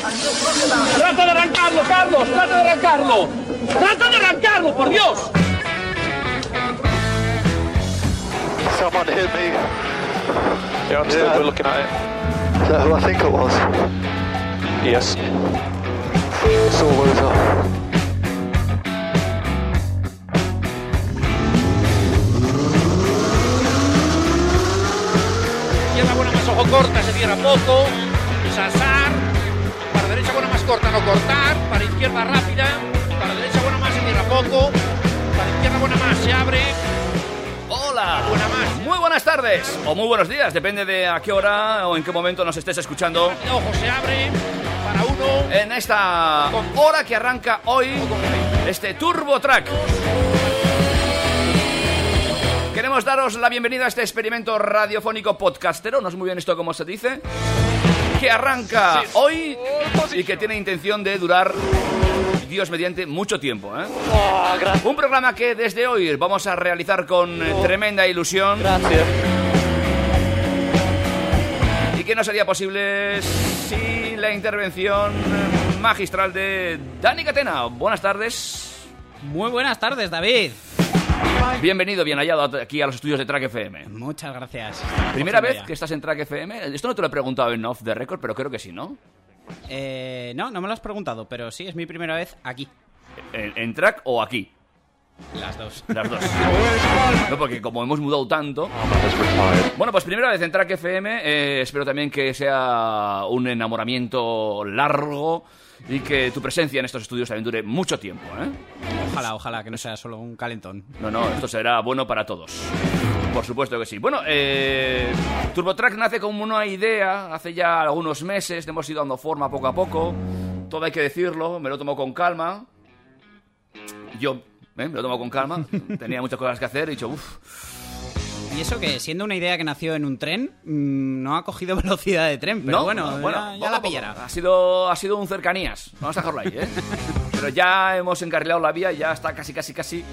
¡Trata de arrancarlo, Carlos! ¡Trata de arrancarlo! ¡Trata de arrancarlo, por Dios! Someone hit me. Yeah, I'm still Yeah. looking at it. Is that who I think it was? Yes. Buena más ojo corta, se cierra poco. Para derecha buena más corta, no cortar. Para izquierda rápida. Para derecha buena más, se cierra poco. Para izquierda buena más, se abre. Hola, Buena más. muy buenas tardes o muy buenos días, depende de a qué hora o en qué momento nos estés escuchando Ojo, se abre. Para uno. en esta hora que arranca hoy este Turbo Track. Queremos daros la bienvenida a este experimento radiofónico podcastero, no es muy bien esto como se dice, que arranca hoy y que tiene intención de durar, Dios mediante, mucho tiempo. ¿eh? Un programa que desde hoy vamos a realizar con eh, tremenda ilusión Gracias. y que no sería posible sin la intervención magistral de Dani Catena. Buenas tardes. Muy buenas tardes, David. Bienvenido, bien hallado aquí a los estudios de Track FM. Muchas gracias. Primera vez que estás en Track FM. Esto no te lo he preguntado en off the record, pero creo que sí, ¿no? Eh, no, no me lo has preguntado, pero sí, es mi primera vez aquí. ¿En, en Track o aquí? Las dos. Las dos. No, porque como hemos mudado tanto. Bueno, pues primera vez en Track FM. eh, espero también que sea un enamoramiento largo y que tu presencia en estos estudios también dure mucho tiempo, ¿eh? Ojalá, ojalá que no sea solo un calentón. No, no, esto será bueno para todos. Por supuesto que sí. Bueno, eh, TurboTrack nace como una idea hace ya algunos meses, le hemos ido dando forma poco a poco. Todo hay que decirlo, me lo tomo con calma. Yo ¿eh? me lo tomo con calma. Tenía muchas cosas que hacer y he dicho, uff, Y eso que, siendo una idea que nació en un tren, mm, no ha cogido velocidad de tren, pero no, bueno, no, ya, la pillará. Ha sido, ha sido un cercanías. Vamos a dejarlo ahí, ¿eh? Pero ya hemos encarrilado la vía y ya está casi, casi, casi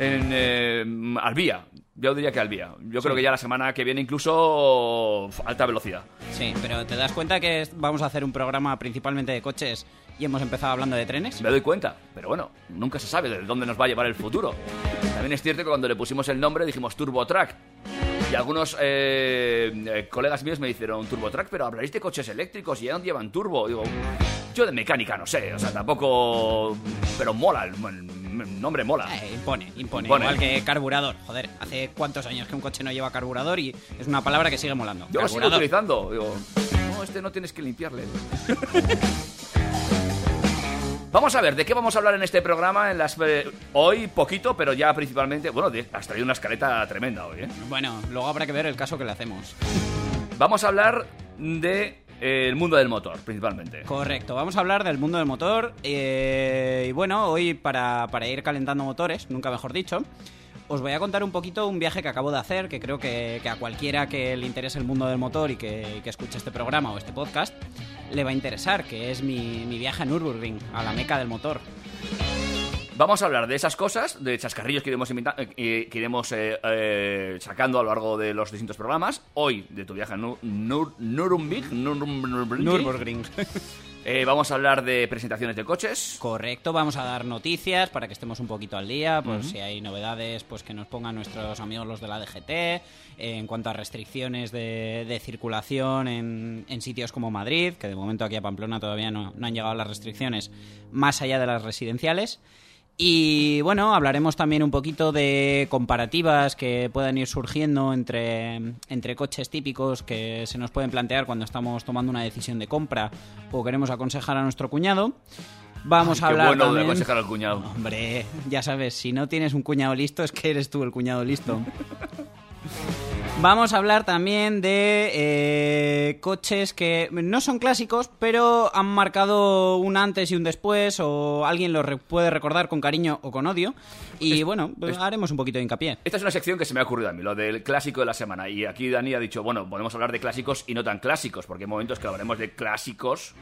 en eh, al vía. Yo diría que al vía. Yo creo que ya la semana que viene incluso alta velocidad. Sí, pero ¿te das cuenta que vamos a hacer un programa principalmente de coches y hemos empezado hablando de trenes? Me doy cuenta, pero bueno, nunca se sabe de dónde nos va a llevar el futuro. También es cierto que cuando le pusimos el nombre dijimos Turbo Track. Y algunos eh, eh, colegas míos me dijeron Turbo Track, pero hablaréis de coches eléctricos y ya no llevan turbo. Digo, yo de mecánica no sé, o sea, tampoco. Pero mola, el, el nombre mola. Eh, impone, impone, Impone. Igual que carburador. Joder, hace cuántos años que un coche no lleva carburador y es una palabra que sigue molando. Yo lo sigo utilizando. Digo, no, este no tienes que limpiarle. Vamos a ver, ¿de qué vamos a hablar en este programa? En las, eh, hoy poquito, pero ya principalmente... Bueno, de- has traído una escaleta tremenda hoy, ¿eh? Bueno, luego habrá que ver el caso que le hacemos. Vamos a hablar de eh, el mundo del motor, principalmente. Correcto, vamos a hablar del mundo del motor. eh, y bueno, hoy para, para ir calentando motores, nunca mejor dicho, os voy a contar un poquito un viaje que acabo de hacer, que creo que, que a cualquiera que le interese el mundo del motor y que, que escuche este programa o este podcast, le va a interesar, que es mi, mi viaje a Nürburgring, a la meca del motor. Vamos a hablar de esas cosas, de chascarrillos que iremos, eh, que iremos eh, eh, sacando a lo largo de los distintos programas. Hoy, de tu viaje a. Nuremberg. Nürburgring. Eh, vamos a hablar de presentaciones de coches. Correcto, vamos a dar noticias para que estemos un poquito al día, pues si hay novedades, pues que nos pongan nuestros amigos los de la DGT, eh, en cuanto a restricciones de, de circulación en, en sitios como Madrid, que de momento aquí a Pamplona todavía no, no han llegado las restricciones más allá de las residenciales. Y bueno, hablaremos también un poquito de comparativas que puedan ir surgiendo entre, entre coches típicos que se nos pueden plantear cuando estamos tomando una decisión de compra o queremos aconsejar a nuestro cuñado. Vamos a Qué hablar bueno de también... aconsejar al cuñado. Hombre, ya sabes, si no tienes un cuñado listo es que eres tú el cuñado listo. Vamos a hablar también de eh, coches que no son clásicos, pero han marcado un antes y un después, o alguien los re- puede recordar con cariño o con odio. Y bueno, pues haremos un poquito de hincapié. Esta es una sección que se me ha ocurrido a mí, lo del clásico de la semana. Y aquí Dani ha dicho, bueno, podemos hablar de clásicos y no tan clásicos, porque hay momentos que hablaremos de clásicos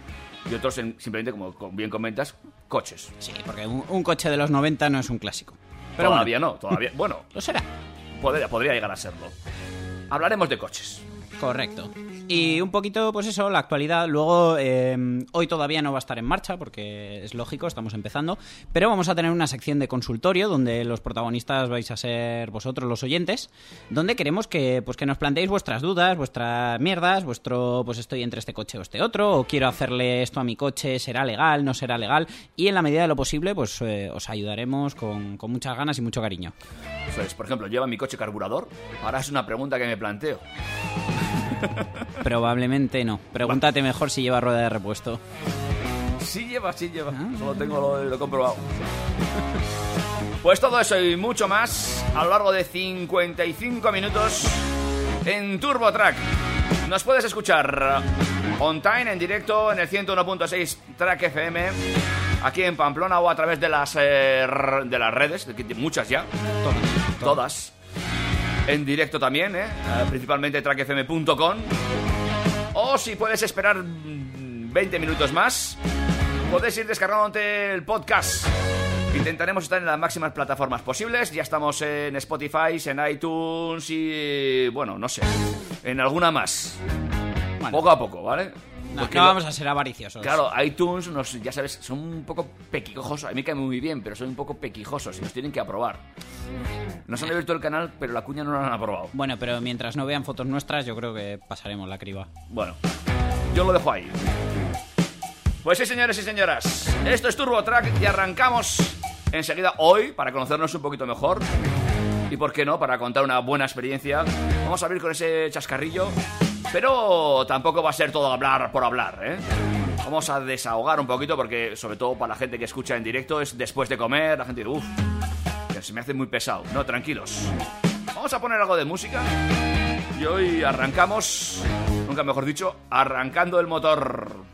y otros en- simplemente, como co- bien comentas, coches. Sí, porque un, un coche de los 90 no es un clásico. Pero todavía bueno, no, todavía. Bueno, lo será. podría, podría llegar a serlo. Hablaremos de coches. Correcto. Y un poquito, pues eso, la actualidad. Luego, eh, hoy todavía no va a estar en marcha porque es lógico, estamos empezando. Pero vamos a tener una sección de consultorio donde los protagonistas vais a ser vosotros, los oyentes, donde queremos que, pues, que nos planteéis vuestras dudas, vuestras mierdas, vuestro, pues estoy entre este coche o este otro, o quiero hacerle esto a mi coche, será legal, no será legal. Y en la medida de lo posible, pues eh, os ayudaremos con, con muchas ganas y mucho cariño. Eso es, por ejemplo, ¿lleva mi coche carburador? Ahora es una pregunta que me planteo. Probablemente no. Pregúntate mejor si lleva rueda de repuesto. Sí lleva, sí lleva. Solo tengo lo, lo comprobado. Pues todo eso y mucho más a lo largo de 55 minutos en Turbo Track. Nos puedes escuchar on time, en directo, en el 101.6 Track FM, aquí en Pamplona o a través de las, eh, de las redes, de muchas ya, todas. En directo también, ¿eh? Principalmente trackfm.com. O si puedes esperar mm, 20 minutos más, puedes ir descargándote el podcast. Intentaremos estar en las máximas plataformas posibles. Ya estamos en Spotify, en iTunes y, bueno, no sé, en alguna más. Poco a poco, ¿vale? No, lo- vamos a ser avariciosos. Claro, iTunes, nos, ya sabes, son un poco pequijosos. A mí me cae muy bien, pero son un poco pequijosos y nos tienen que aprobar. Nos han abierto el canal, pero la cuña no la han aprobado. Bueno, pero mientras no vean fotos nuestras, yo creo que pasaremos la criba. Bueno, yo lo dejo ahí. Pues sí, señores y señoras, esto es Turbo Track y arrancamos enseguida hoy para conocernos un poquito mejor. Y por qué no, para contar una buena experiencia. Vamos a abrir con ese chascarrillo, pero tampoco va a ser todo hablar por hablar, ¿eh? Vamos a desahogar un poquito porque, sobre todo para la gente que escucha en directo, es después de comer, la gente dice, uff, se me hace muy pesado. No, tranquilos. Vamos a poner algo de música. Y hoy arrancamos, nunca mejor dicho, arrancando el motor.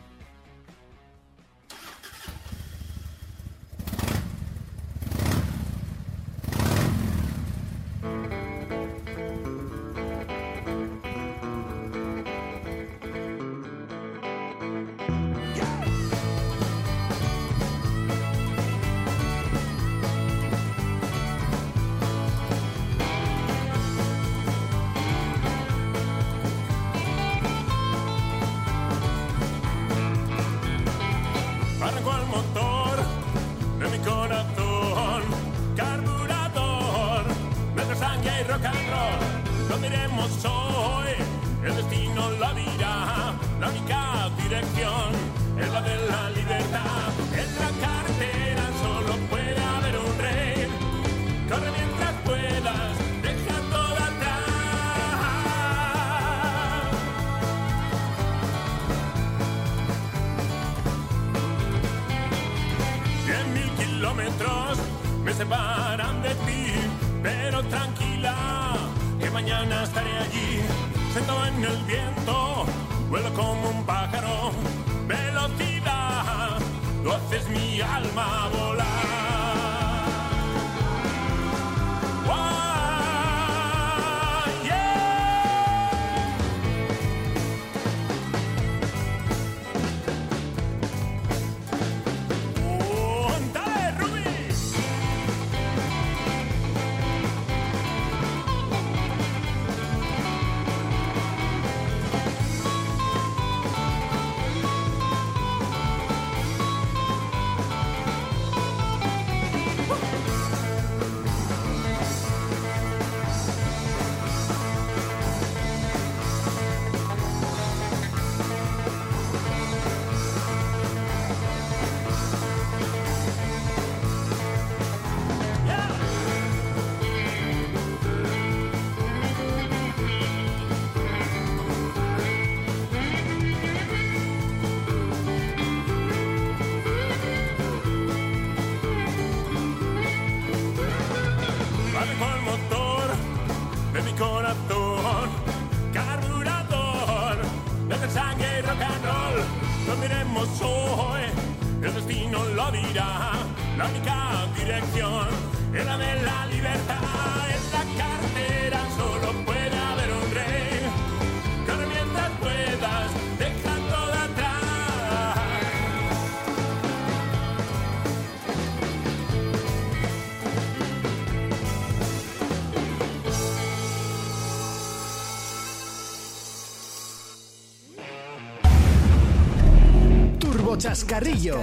Chascarrillo.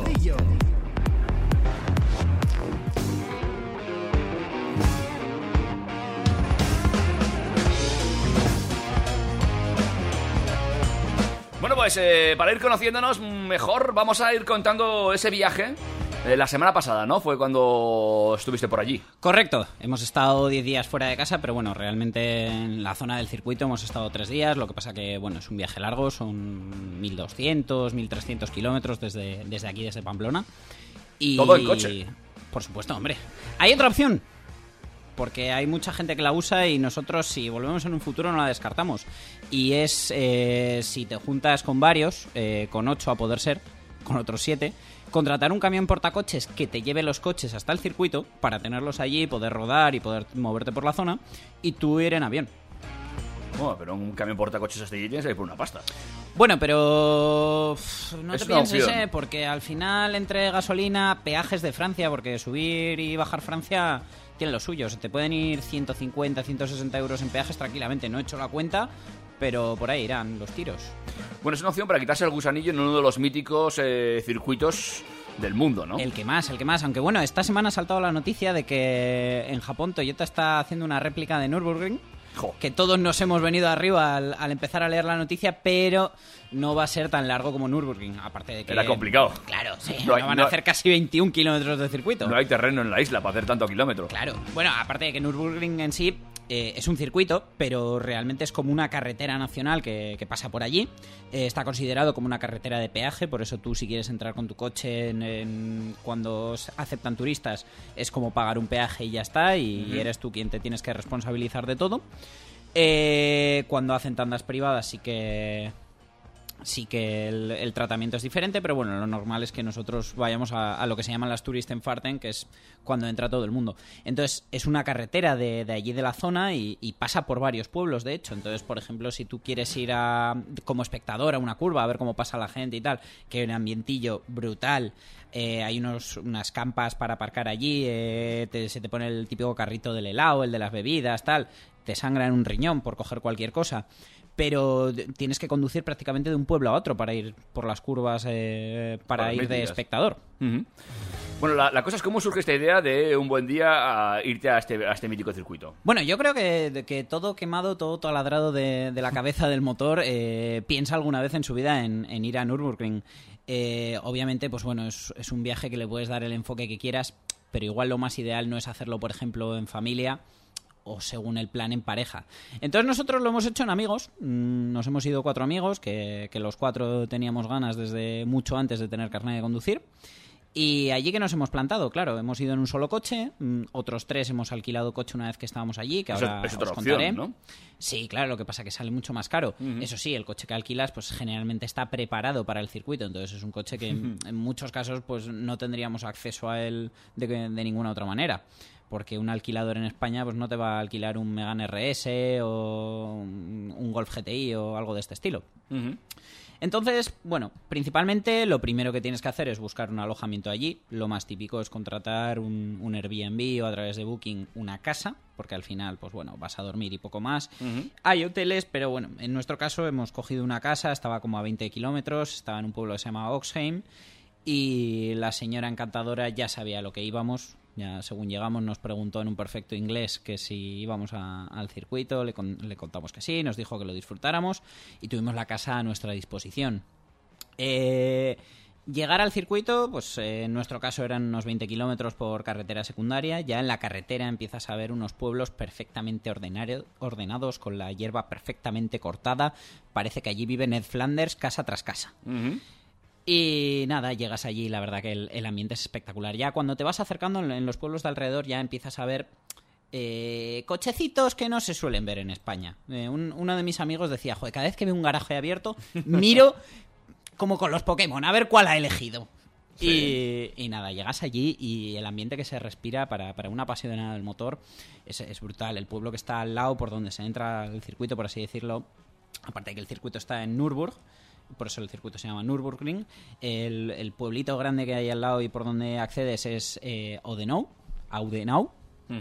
Bueno, pues eh, para ir conociéndonos mejor, vamos a ir contando ese viaje. Eh, la semana pasada, ¿no? Fue cuando estuviste por allí. Correcto, hemos estado 10 días fuera de casa, pero bueno, realmente en la zona del circuito hemos estado 3 días, lo que pasa que, bueno, es un viaje largo, son 1200, 1300 kilómetros desde, desde aquí, desde Pamplona. Y, Todo en coche. Por supuesto, hombre. Hay otra opción, porque hay mucha gente que la usa y nosotros si volvemos en un futuro no la descartamos. Y es eh, si te juntas con varios, eh, con ocho a poder ser, con otros siete, contratar un camión portacoches que te lleve los coches hasta el circuito para tenerlos allí, poder rodar y poder moverte por la zona y tú ir en avión. Bueno, pero un camión portacoches hasta allí tienes que ir por una pasta. Bueno, pero no te pienses. ¿eh? porque al final entre gasolina, peajes de Francia, porque subir y bajar Francia tiene lo suyo. Se te pueden ir 150, 160 euros en peajes tranquilamente. No he hecho la cuenta, pero por ahí irán los tiros. Bueno, es una opción para quitarse el gusanillo en uno de los míticos eh, circuitos del mundo, ¿no? El que más, el que más. Aunque bueno, esta semana ha saltado la noticia de que en Japón Toyota está haciendo una réplica de Nürburgring. Jo. Que todos nos hemos venido arriba al, al empezar a leer la noticia, pero no va a ser tan largo como Nürburgring. Aparte de que. Era complicado. Claro, sí. No hay- van no- a hacer casi 21 kilómetros de circuito. No hay terreno en la isla para hacer tanto kilómetro. Claro. Bueno, aparte de que Nürburgring en sí eh, es un circuito, pero realmente es como una carretera nacional que, que pasa por allí. Eh, está considerado como una carretera de peaje, por eso tú si quieres entrar con tu coche en- en- cuando aceptan turistas es como pagar un peaje y ya está, y eres tú quien te tienes que responsabilizar de todo. Eh, cuando hacen tandas privadas sí que sí que el, tratamiento es diferente, pero bueno, lo normal es que nosotros vayamos a, lo que se llaman las Touristenfahrten, que es cuando entra todo el mundo. Entonces, es una carretera de, allí de la zona y, pasa por varios pueblos, de hecho. Entonces, por ejemplo, si tú quieres ir a, como espectador a una curva, a ver cómo pasa la gente y tal, que hay un ambientillo brutal. eh, hay unos, unas campas para aparcar allí, eh, te- se te pone el típico carrito del helado, el de las bebidas, tal, te sangra en un riñón por coger cualquier cosa pero tienes que conducir prácticamente de un pueblo a otro para ir por las curvas, eh, para las ir de míticas. espectador. Ujú. Bueno, la, la cosa es cómo surge esta idea de un buen día a irte a este, a este mítico circuito. Bueno, yo creo que, de que todo quemado, todo taladrado de, de la cabeza del motor, eh, piensa alguna vez en su vida en, en ir a Nürburgring. Eh, obviamente, pues bueno, es, es un viaje que le puedes dar el enfoque que quieras, pero igual lo más ideal no es hacerlo, por ejemplo, en familia o según el plan en pareja. Entonces nosotros lo hemos hecho en amigos, Mm, nos hemos ido cuatro amigos, que, que los cuatro teníamos ganas desde mucho antes de tener carnet de conducir. Y allí que nos hemos plantado, claro, hemos ido en un solo coche, mm, otros tres hemos alquilado coche una vez que estábamos allí, que ahora es otra os opción, contaré. ¿no? Sí, claro, lo que pasa es que sale mucho más caro. Eso sí, el coche que alquilas pues generalmente está preparado para el circuito, entonces es un coche que en, en muchos casos pues no tendríamos acceso a él de, de ninguna otra manera. Porque un alquilador en España pues no te va a alquilar un Megane RS o un Golf GTI o algo de este estilo. Entonces, bueno, principalmente lo primero que tienes que hacer es buscar un alojamiento allí. Lo más típico es contratar un, un Airbnb o a través de Booking una casa, porque al final, pues bueno, vas a dormir y poco más. Hay hoteles, pero bueno, en nuestro caso hemos cogido una casa, estaba como a 20 kilómetros, estaba en un pueblo que se llama Oxheim. Y la señora encantadora ya sabía lo que íbamos. Ya según llegamos nos preguntó en un perfecto inglés que si íbamos al circuito, le, con- le contamos que sí, nos dijo que lo disfrutáramos y tuvimos la casa a nuestra disposición. Eh, llegar al circuito, pues eh, en nuestro caso eran unos 20 kilómetros por carretera secundaria. Ya en la carretera empiezas a ver unos pueblos perfectamente ordenados, con la hierba perfectamente cortada. Parece que allí vive Ned Flanders casa tras casa. Y nada, llegas allí, la verdad que el, el ambiente es espectacular. Ya cuando te vas acercando en, los pueblos de alrededor ya empiezas a ver eh, cochecitos que no se suelen ver en España. Eh, un- uno de mis amigos decía, joder, cada vez que veo un garaje abierto, miro como con los Pokémon, a ver cuál ha elegido. Y, y nada, llegas allí y el ambiente que se respira para, para un apasionado del motor es, es brutal. El pueblo que está al lado, por donde se entra al circuito, por así decirlo, aparte de que el circuito está en Nürburg, por eso el circuito se llama Nürburgring, el, el pueblito grande que hay al lado y por donde accedes es eh, Odenau, Audenau,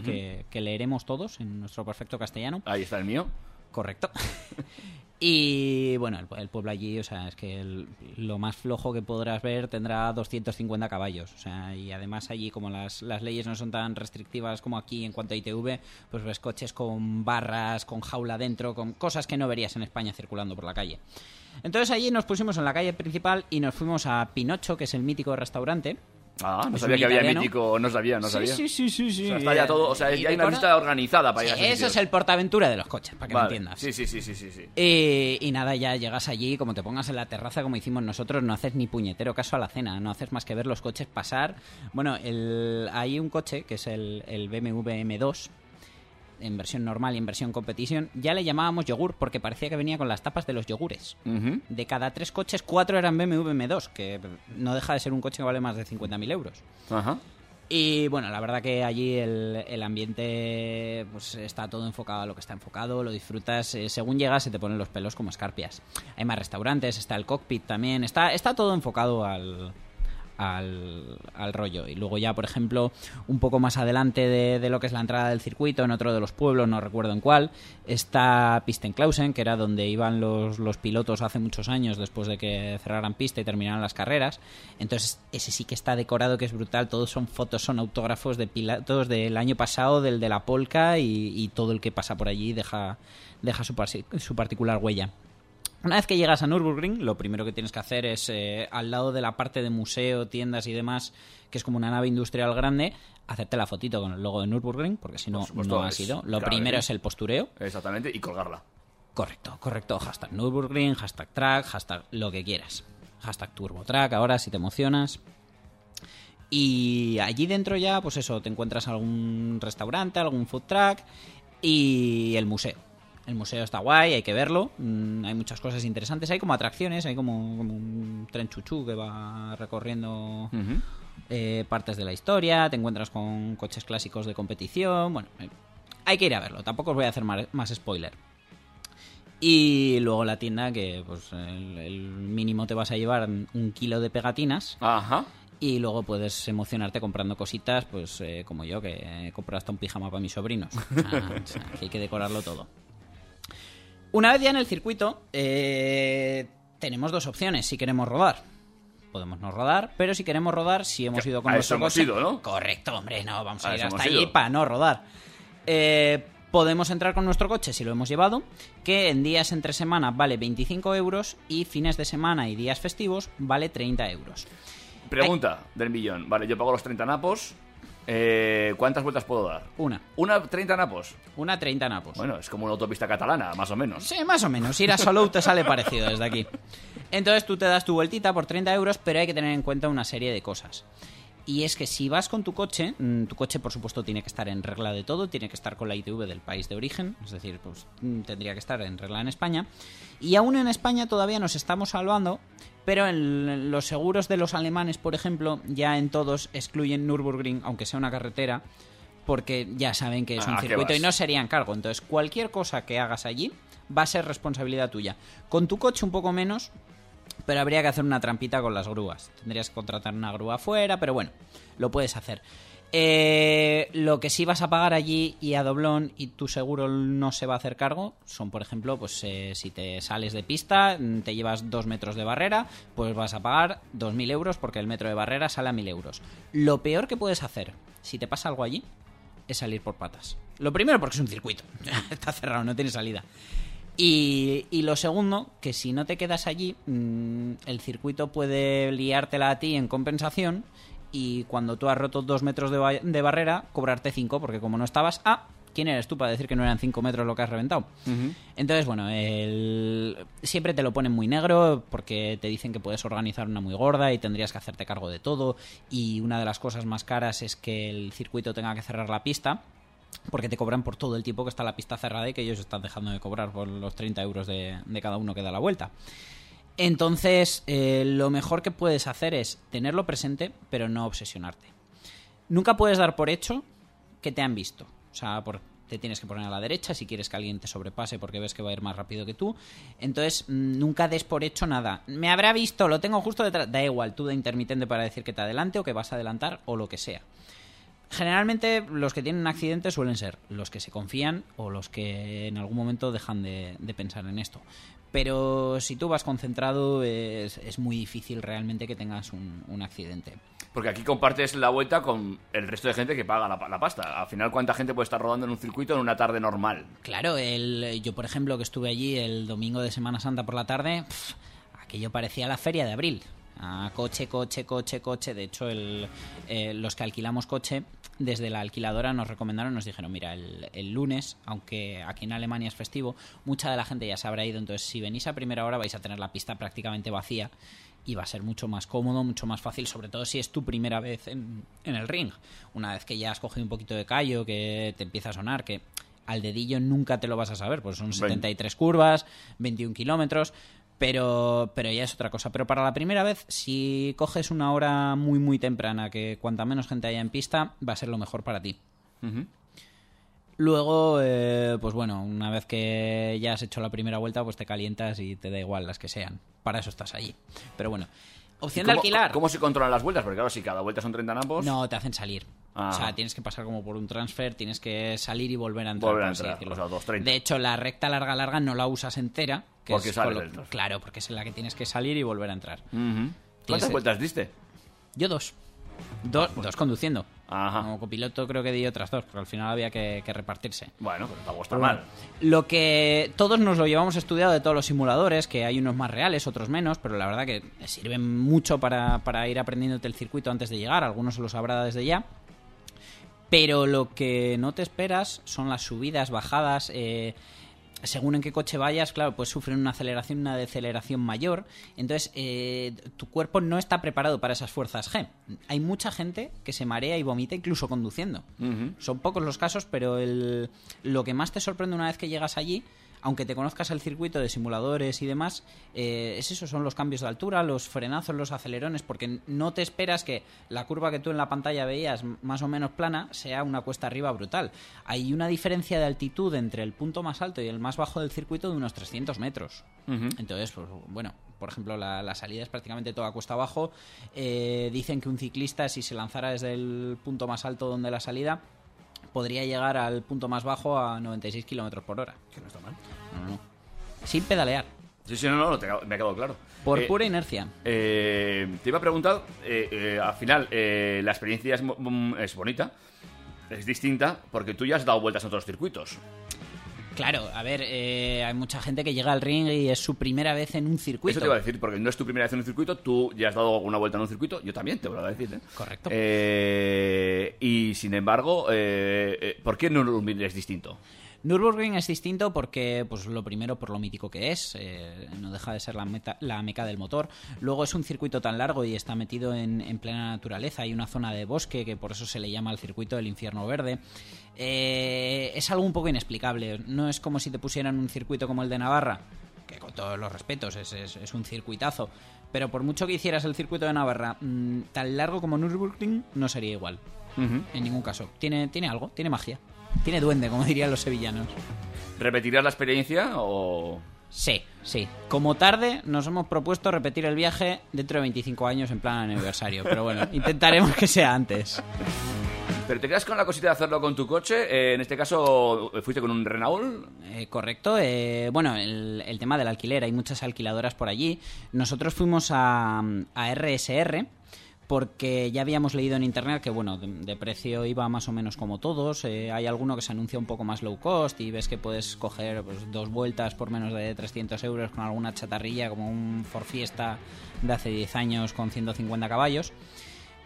que, que leeremos todos en nuestro perfecto castellano. Ahí está el mío. Correcto. Y bueno, el, el pueblo allí, o sea, es que el- lo más flojo que podrás ver tendrá 250 caballos. O sea, y además allí, como las, las leyes no son tan restrictivas como aquí en cuanto a ITV, pues ves coches con barras, con jaula dentro, con cosas que no verías en España circulando por la calle. Entonces allí nos pusimos en la calle principal y nos fuimos a Pinocho, que es el mítico restaurante. Ah, no Es sabía que había italiano. mítico, no sabía, no sí, sabía. sí, sí, sí, sí. O sea, está ya todo, o sea, ya hay una lista organizada para ir a Eso es el portaventura de los coches, para que Vale. me entiendas. Sí, sí, sí, sí, sí, sí. Eh, y nada, ya llegas allí, como te pongas en la terraza como hicimos nosotros, no haces ni puñetero caso a la cena, no haces más que ver los coches pasar. Bueno, el, hay un coche que es el, el BMW M2, en versión normal y en versión competition, ya le llamábamos yogur porque parecía que venía con las tapas de los yogures. De cada tres coches, cuatro eran BMW M2, que no deja de ser un coche que vale más de 50.000 euros. Ajá. Y bueno, la verdad que allí el, el ambiente pues está todo enfocado a lo que está enfocado, lo disfrutas. eh, según llegas se te ponen los pelos como escarpias. Hay más restaurantes, está el cockpit también, está, está todo enfocado al, al, rollo. Y luego ya, por ejemplo, un poco más adelante de, lo que es la entrada del circuito, en otro de los pueblos, no recuerdo en cuál, está Pistenklausen, que era donde iban los, los pilotos hace muchos años después de que cerraran pista y terminaran las carreras. Entonces, ese sí que está decorado, que es brutal. Todos son fotos, son autógrafos de pilotos del año pasado, del de la Polka, y, todo el que pasa por allí deja, deja su particular huella. Una vez que llegas a Nürburgring, lo primero que tienes que hacer es, eh, al lado de la parte de museo, tiendas y demás, que es como una nave industrial grande, hacerte la fotito con el logo de Nürburgring, porque si no, supuesto, no ha sido. Lo claro, primero ¿eh? es el postureo. Exactamente, y colgarla. Correcto, correcto. Hashtag Nürburgring, hashtag track, hashtag lo que quieras. Hashtag TurboTrack, ahora si te emocionas. Y allí dentro ya, pues eso, te encuentras algún restaurante, algún food truck y el museo. El museo está guay, hay que verlo. mm, hay muchas cosas interesantes. Hay como atracciones, hay como, como un tren chuchú que va recorriendo eh, partes de la historia. Te encuentras con coches clásicos de competición. Bueno, eh, hay que ir a verlo. Tampoco os voy a hacer más spoiler. Y luego la tienda que pues el, el mínimo te vas a llevar un kilo de pegatinas Ajá. y luego puedes emocionarte comprando cositas pues eh, como yo que he comprado hasta un pijama para mis sobrinos. O sea, que hay que decorarlo todo. Una vez ya en el circuito eh, tenemos dos opciones si queremos rodar. Podemos no rodar, pero si queremos rodar, si hemos ido con a nuestro eso hemos coche- ido, ¿no? Correcto, hombre, no, vamos a, A ir hasta allí para no rodar. Eh, podemos entrar con nuestro coche si lo hemos llevado, que en días entre semana vale 25 euros y fines de semana y días festivos vale 30 euros. Pregunta del millón. Vale, yo pago los 30 napos. Eh, ¿Cuántas vueltas puedo dar? Una, ¿Una 30 napos? una 30 napos. Bueno, es como una autopista catalana, más o menos. Sí, más o menos. Ir a Solou te sale parecido desde aquí. Entonces tú te das tu vueltita por 30 euros, pero hay que tener en cuenta una serie de cosas. Y es que si vas con tu coche, mm, tu coche por supuesto tiene que estar en regla de todo, tiene que estar con la ITV del país de origen, es decir, pues mm, tendría que estar en regla en España. Y aún en España todavía nos estamos salvando, pero en los seguros de los alemanes, por ejemplo, ya en todos excluyen Nürburgring, aunque sea una carretera, porque ya saben que es Ah, un ¿a qué circuito y no serían cargo. Entonces, cualquier cosa que hagas allí va a ser responsabilidad tuya. Con tu coche un poco menos, pero habría que hacer una trampita con las grúas. Tendrías que contratar una grúa afuera, pero bueno, lo puedes hacer. Eh, lo que sí vas a pagar allí y a doblón y tu seguro no se va a hacer cargo son, por ejemplo, pues eh, si te sales de pista, mm, te llevas dos metros de barrera, pues vas a pagar 2.000 euros porque el metro de barrera sale a 1.000 euros. Lo peor que puedes hacer, si te pasa algo allí, es salir por patas. Lo primero porque es un circuito, está cerrado, no tiene salida. Y, y lo segundo, que si no te quedas allí, mm, el circuito puede liártela a ti en compensación y cuando tú has roto dos metros de, ba- de barrera, cobrarte cinco, porque como no estabas, ah, ¿quién eres tú para decir que no eran cinco metros lo que has reventado? Entonces, bueno, el- siempre te lo ponen muy negro porque te dicen que puedes organizar una muy gorda y tendrías que hacerte cargo de todo. Y una de las cosas más caras es que el circuito tenga que cerrar la pista porque te cobran por todo el tiempo que está la pista cerrada y que ellos están dejando de cobrar por los 30 euros de, de cada uno que da la vuelta. Entonces, eh, lo mejor que puedes hacer es tenerlo presente, pero no obsesionarte. Nunca puedes dar por hecho que te han visto. O sea, te tienes que poner a la derecha si quieres que alguien te sobrepase porque ves que va a ir más rápido que tú. Entonces, mm, nunca des por hecho nada. Me habrá visto, lo tengo justo detrás. Da igual, tú de intermitente para decir que te adelante o que vas a adelantar o lo que sea. Generalmente los que tienen accidentes suelen ser los que se confían o los que en algún momento dejan de, de pensar en esto. Pero si tú vas concentrado es, es muy difícil realmente que tengas un, un accidente. Porque aquí compartes la vuelta con el resto de gente que paga la, la pasta. Al final, ¿cuánta gente puede estar rodando en un circuito en una tarde normal? Claro, el, yo por ejemplo que estuve allí el domingo de Semana Santa por la tarde, pf, aquello parecía la feria de abril. Ah, coche, coche, coche, coche. De hecho, el, eh, los que alquilamos coche, desde la alquiladora nos recomendaron, nos dijeron, mira, el, el lunes, aunque aquí en Alemania es festivo, mucha de la gente ya se habrá ido, entonces si venís a primera hora vais a tener la pista prácticamente vacía y va a ser mucho más cómodo, mucho más fácil, sobre todo si es tu primera vez en, en el ring. Una vez que ya has cogido un poquito de callo, que te empieza a sonar, que al dedillo nunca te lo vas a saber, pues son 73 curvas, 21 kilómetros, pero, pero ya es otra cosa. Pero para la primera vez, si coges una hora muy, muy temprana, que cuanta menos gente haya en pista, va a ser lo mejor para ti. Luego, eh, pues bueno, una vez que ya has hecho la primera vuelta, pues te calientas y te da igual las que sean. Para eso estás allí. Pero bueno, opción de ¿Cómo, alquilar. ¿Cómo se controlan las vueltas? Porque claro, si cada vuelta son 30 nampos... No, te hacen salir. Ah. O sea, tienes que pasar como por un transfer, tienes que salir y volver a entrar. Volver a por así entrar, decirlo. o sea, 2.30. De hecho, la recta larga, larga no la usas entera. Que Porque es del transfer. Claro, porque es en la que tienes que salir y volver a entrar. ¿Cuántas el- vueltas diste? Yo dos. Do- Dos conduciendo. Ajá. Como copiloto creo que di otras dos, porque al final había que, que repartirse. Bueno, pero tampoco está Pero mal. Lo que todos nos lo llevamos estudiado de todos los simuladores, que hay unos más reales, otros menos, pero la verdad que sirven mucho para, para ir aprendiéndote el circuito antes de llegar, algunos se lo sabrá desde ya. Pero lo que no te esperas son las subidas, bajadas, eh, según en qué coche vayas, claro, pues sufren una aceleración, una deceleración mayor. Entonces, eh, tu cuerpo no está preparado para esas fuerzas G. Hay mucha gente que se marea y vomita incluso conduciendo. Son pocos los casos, pero el, lo que más te sorprende una vez que llegas allí, aunque te conozcas el circuito de simuladores y demás, eh, es eso, son los cambios de altura, los frenazos, los acelerones, porque no te esperas que la curva que tú en la pantalla veías más o menos plana sea una cuesta arriba brutal. Hay una diferencia de altitud entre el punto más alto y el más bajo del circuito de unos 300 metros. Entonces, pues bueno, por ejemplo, la, la salida es prácticamente toda cuesta abajo. Eh, dicen que un ciclista, si se lanzara desde el punto más alto donde la salida, podría llegar al punto más bajo a 96 kilómetros por hora. Que no está mal. No, no. Sin pedalear, Sí, sí, no, no, te- me ha quedado claro. por Eh, pura inercia. eh, te iba a preguntar, eh, eh, al final, eh, la experiencia es, mm, es bonita, es distinta, porque tú ya has dado vueltas en otros circuitos. Claro, a ver, eh, hay mucha gente que llega al ring y es su primera vez en un circuito. Eso te iba a decir, porque no es tu primera vez en un circuito, tú ya has dado una vuelta en un circuito, yo también te voy a decir. ¿eh? Correcto. Y sin embargo, eh, eh, ¿por qué Nürburgring es distinto? Nürburgring es distinto porque, pues lo primero, por lo mítico que es, eh, no deja de ser la, meta- la meca del motor. Luego es un circuito tan largo y está metido en, en plena naturaleza. Hay una zona de bosque que por eso se le llama el circuito del infierno verde. Eh, es algo un poco inexplicable. No es como si te pusieran un circuito como el de Navarra, que con todos los respetos es, es- es un circuitazo. Pero por mucho que hicieras el circuito de Navarra mm, tan largo como Nürburgring, no sería igual. En ningún caso. Tiene, tiene algo, tiene magia. Tiene duende, como dirían los sevillanos. ¿Repetirás la experiencia o...? Sí, sí. Como tarde, nos hemos propuesto repetir el viaje dentro de 25 años en plan aniversario. Pero bueno, intentaremos que sea antes. ¿Pero te quedas con la cosita de hacerlo con tu coche? Eh, en este caso, ¿fuiste con un Renault? Eh, correcto. eh, bueno, el, el tema del alquiler, hay muchas alquiladoras por allí. Nosotros fuimos a, a RSR porque ya habíamos leído en internet que, bueno, de, de precio iba más o menos como todos. eh, hay alguno que se anuncia un poco más low cost y ves que puedes coger pues, dos vueltas por menos de 300 euros con alguna chatarrilla como un Ford Fiesta de hace 10 años con 150 caballos.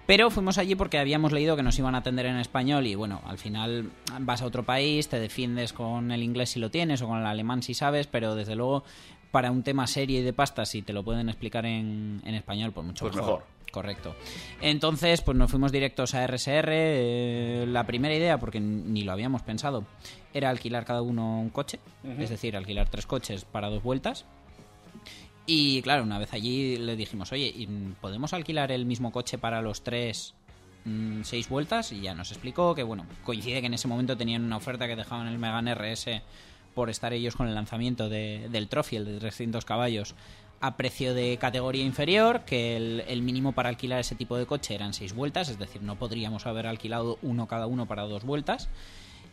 Pero fuimos allí porque habíamos leído que nos iban a atender en español y bueno, al final vas a otro país, te defiendes con el inglés si lo tienes o con el alemán si sabes, pero desde luego para un tema serio y de pasta si te lo pueden explicar en, en español, pues mucho Pues mejor. mejor. Correcto. Entonces, pues nos fuimos directos a RSR. eh, la primera idea, porque ni lo habíamos pensado, era alquilar cada uno un coche, es decir, alquilar tres coches para dos vueltas. Y claro, una vez allí le dijimos, oye, ¿y ¿podemos alquilar el mismo coche para los tres mm, seis vueltas? Y ya nos explicó que, bueno, coincide que en ese momento tenían una oferta que dejaban el Megane RS por estar ellos con el lanzamiento de- del Trophy, el de 300 caballos, a precio de categoría inferior, que el, mínimo para alquilar ese tipo de coche eran seis vueltas, es decir, no podríamos haber alquilado uno cada uno para dos vueltas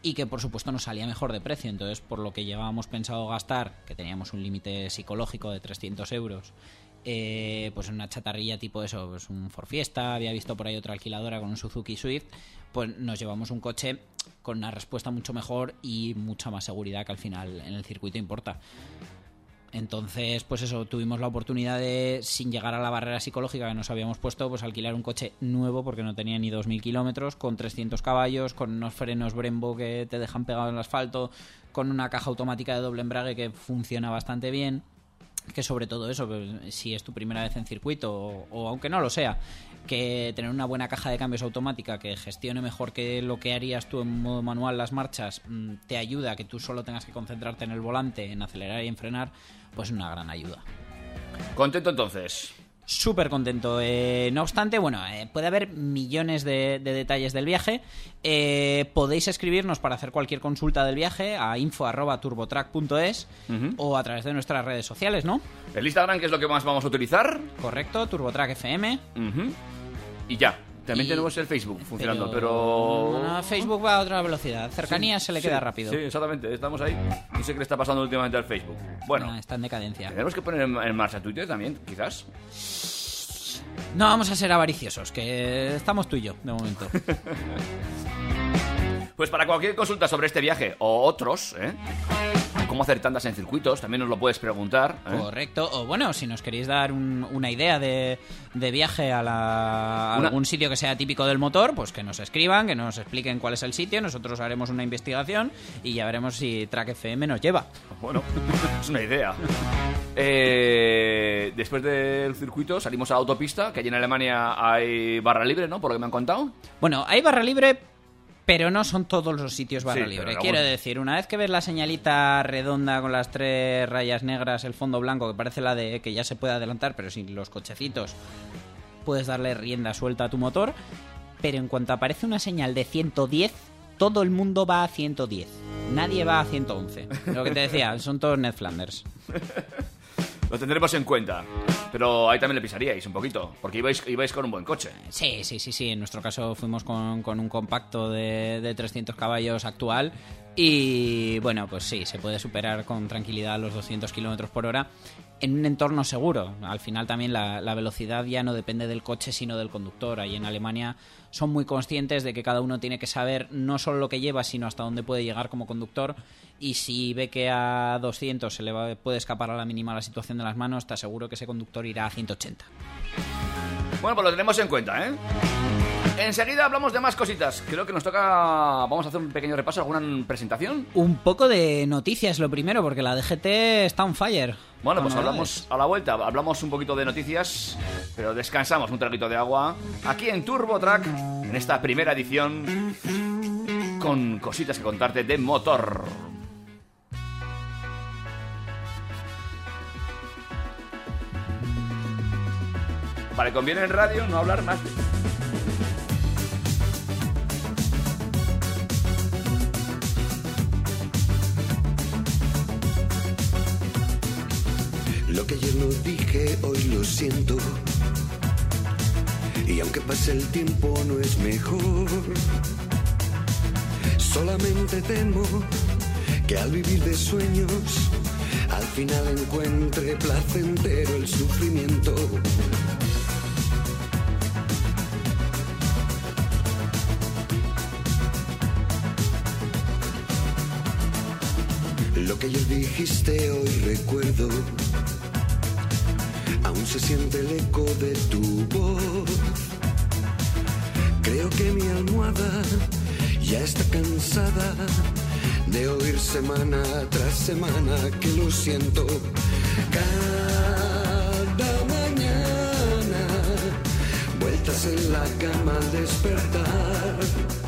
y que por supuesto nos salía mejor de precio. Entonces, por lo que llevábamos pensado gastar, que teníamos un límite psicológico de 300 euros, eh, pues una chatarrilla tipo eso, pues un Ford Fiesta, había visto por ahí otra alquiladora con un Suzuki Swift, pues nos llevamos un coche con una respuesta mucho mejor y mucha más seguridad que al final en el circuito importa. Entonces, pues eso, tuvimos la oportunidad de, sin llegar a la barrera psicológica que nos habíamos puesto, pues alquilar un coche nuevo porque no tenía ni 2.000 kilómetros, con 300 caballos, con unos frenos Brembo que te dejan pegado en el asfalto, con una caja automática de doble embrague que funciona bastante bien. Que sobre todo eso, pues, si es tu primera vez en circuito o, o aunque no lo sea, que tener una buena caja de cambios automática que gestione mejor que lo que harías tú en modo manual las marchas, mm, te ayuda a que tú solo tengas que concentrarte en el volante, en acelerar y en frenar, pues es una gran ayuda. Contento entonces. Súper contento. Eh, no obstante, bueno, eh, puede haber millones de, de detalles del viaje. Eh, podéis escribirnos para hacer cualquier consulta del viaje a info.turbotrack.es o a través de nuestras redes sociales, ¿no? El Instagram, que es lo que más vamos a utilizar. Correcto, Turbotrack FM. Y ya. También Y- tenemos el Facebook funcionando, pero... No, Facebook va a otra velocidad. Cercanía se le Sí, queda rápido. Sí, exactamente. Estamos ahí. No sé qué le está pasando últimamente al Facebook. Bueno, Ah, está en decadencia. tenemos que poner en marcha Twitter también, quizás. No vamos a ser avariciosos, que estamos tú y yo, de momento. Pues para cualquier consulta sobre este viaje o otros, ¿eh? Cómo hacer tandas en circuitos, también nos lo puedes preguntar. ¿eh? Correcto. O bueno, si nos queréis dar un- una idea de, de viaje a, la- a Una- algún sitio que sea típico del motor, pues que nos escriban, que nos expliquen cuál es el sitio. Nosotros haremos una investigación y ya veremos si Track FM nos lleva. Bueno, es una idea. Eh, después del circuito salimos a la autopista, que allí en Alemania hay barra libre, ¿no? Por lo que me han contado. Bueno, hay barra libre, pero no son todos los sitios barra Sí, libre. Quiero decir, una vez que ves la señalita redonda con las tres rayas negras, el fondo blanco, que parece la de que ya se puede adelantar, pero sin los cochecitos, puedes darle rienda suelta a tu motor. Pero en cuanto aparece una señal de 110, todo el mundo va a 110. Nadie va a 111. Lo que te decía, son todos Ned Flanders. Lo tendremos en cuenta. Pero ahí también le pisaríais un poquito, porque ibais, con un buen coche. Sí, sí, sí, sí. En nuestro caso fuimos con, con un compacto de, de 300 caballos actual. Y bueno, pues sí, se puede superar con tranquilidad los 200 kilómetros por hora en un entorno seguro. Al final también la, la velocidad ya no depende del coche, sino del conductor. Ahí en Alemania son muy conscientes de que cada uno tiene que saber no solo lo que lleva, sino hasta dónde puede llegar como conductor. Y si ve que a 200 se le va- puede escapar a la mínima la situación de las manos, está seguro que ese conductor irá a 180. Bueno, pues lo tenemos en cuenta, ¿eh? Enseguida hablamos de más cositas. Creo que nos toca. Vamos a hacer un pequeño repaso, alguna presentación. Un poco de noticias lo primero, porque la DGT está on fire. Bueno, pues hablamos a la vuelta, hablamos un poquito de noticias, pero descansamos un traguito de agua aquí en Turbo Track, en esta primera edición, con cositas que contarte de motor. Vale, conviene en radio no hablar más. Lo que ayer no dije, hoy lo siento. Y aunque pase el tiempo, no es mejor. Solamente temo que al vivir de sueños, al final encuentre placentero el sufrimiento. Lo que ayer dijiste, hoy recuerdo. Aún se siente el eco de tu voz. Creo que mi almohada ya está cansada de oír semana tras semana que lo siento. Cada mañana, vueltas en la cama al despertar.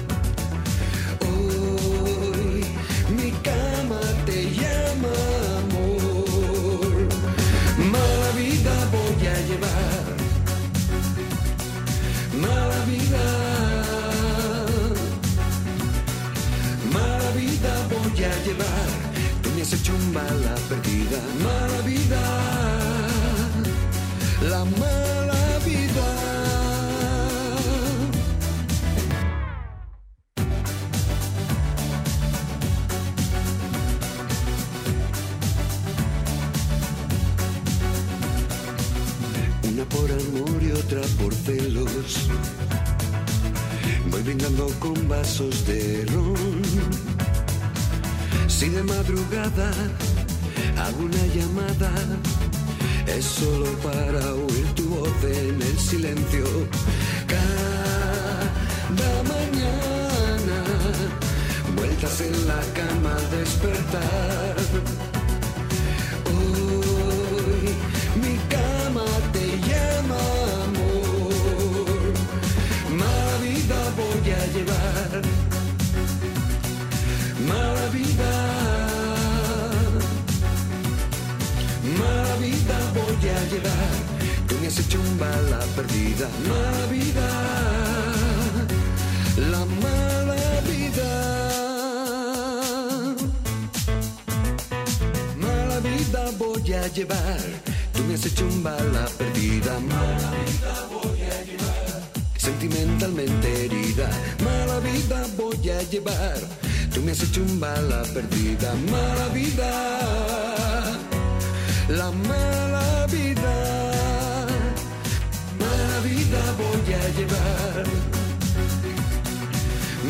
Llevar. Tú me has hecho un bala perdida. Mala vida. la mala vida. Una por amor y otra por celos. Voy brindando con vasos de ron. Si de madrugada hago una llamada, es solo para oír tu voz en el silencio. Cada mañana, vueltas en la cama al despertar. Llevar. Tú me has hecho un bala perdida. Mala vida. La mala vida. Mala vida voy a llevar. Tú me has hecho un bala perdida. Mala vida voy a llevar. Sentimentalmente herida. Mala vida voy a llevar. Tú me has hecho un bala perdida. Mala vida. La mala vida. Vida voy a llevar.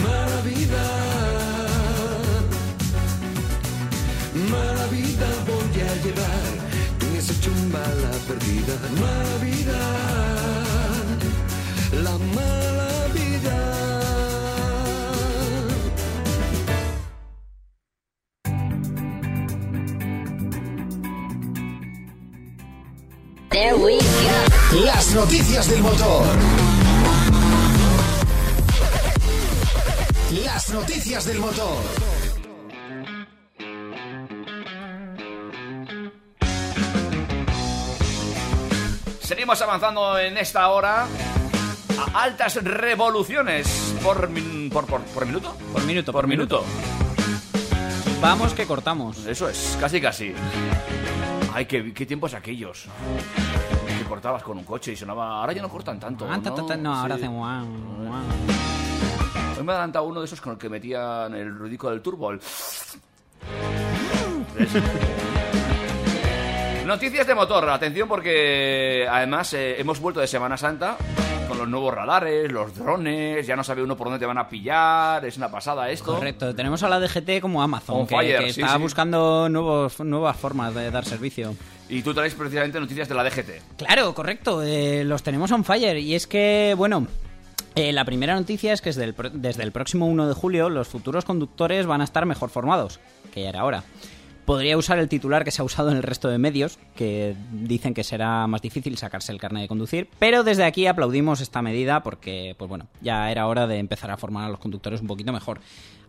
Mala vida. Mala vida voy a llevar. Has hecho un bala perdida. Mala vida. La mala vida. Las noticias del motor. Las noticias del motor. Seguimos avanzando en esta hora a altas revoluciones por, min- por, por, por minuto. Por minuto, Por minuto. Vamos que cortamos. Eso es, casi casi. Ay, qué, qué tiempos aquellos. Cortabas con un coche y sonaba. Ahora ya no cortan tanto. Ah, ta, ta, ta, no, ahora hacen guau, guau. Hoy me ha adelantado uno de esos con el que metían el ruidico del turbo. Noticias de motor, atención porque además eh, hemos vuelto de Semana Santa con los nuevos radares, los drones, ya no sabe uno por dónde te van a pillar, es una pasada esto. Correcto, tenemos a la DGT como Amazon, On que, fire, que sí, está sí. buscando nuevos, nuevas formas de dar servicio. Y tú traes precisamente noticias de la DGT. Claro, correcto, eh, los tenemos on fire. Y es que, bueno, eh, la primera noticia es que desde el, desde el próximo 1 de julio los futuros conductores van a estar mejor formados, que ya era hora. Podría usar el titular que se ha usado en el resto de medios, que dicen que será más difícil sacarse el carnet de conducir, pero desde aquí aplaudimos esta medida porque, pues bueno, ya era hora de empezar a formar a los conductores un poquito mejor.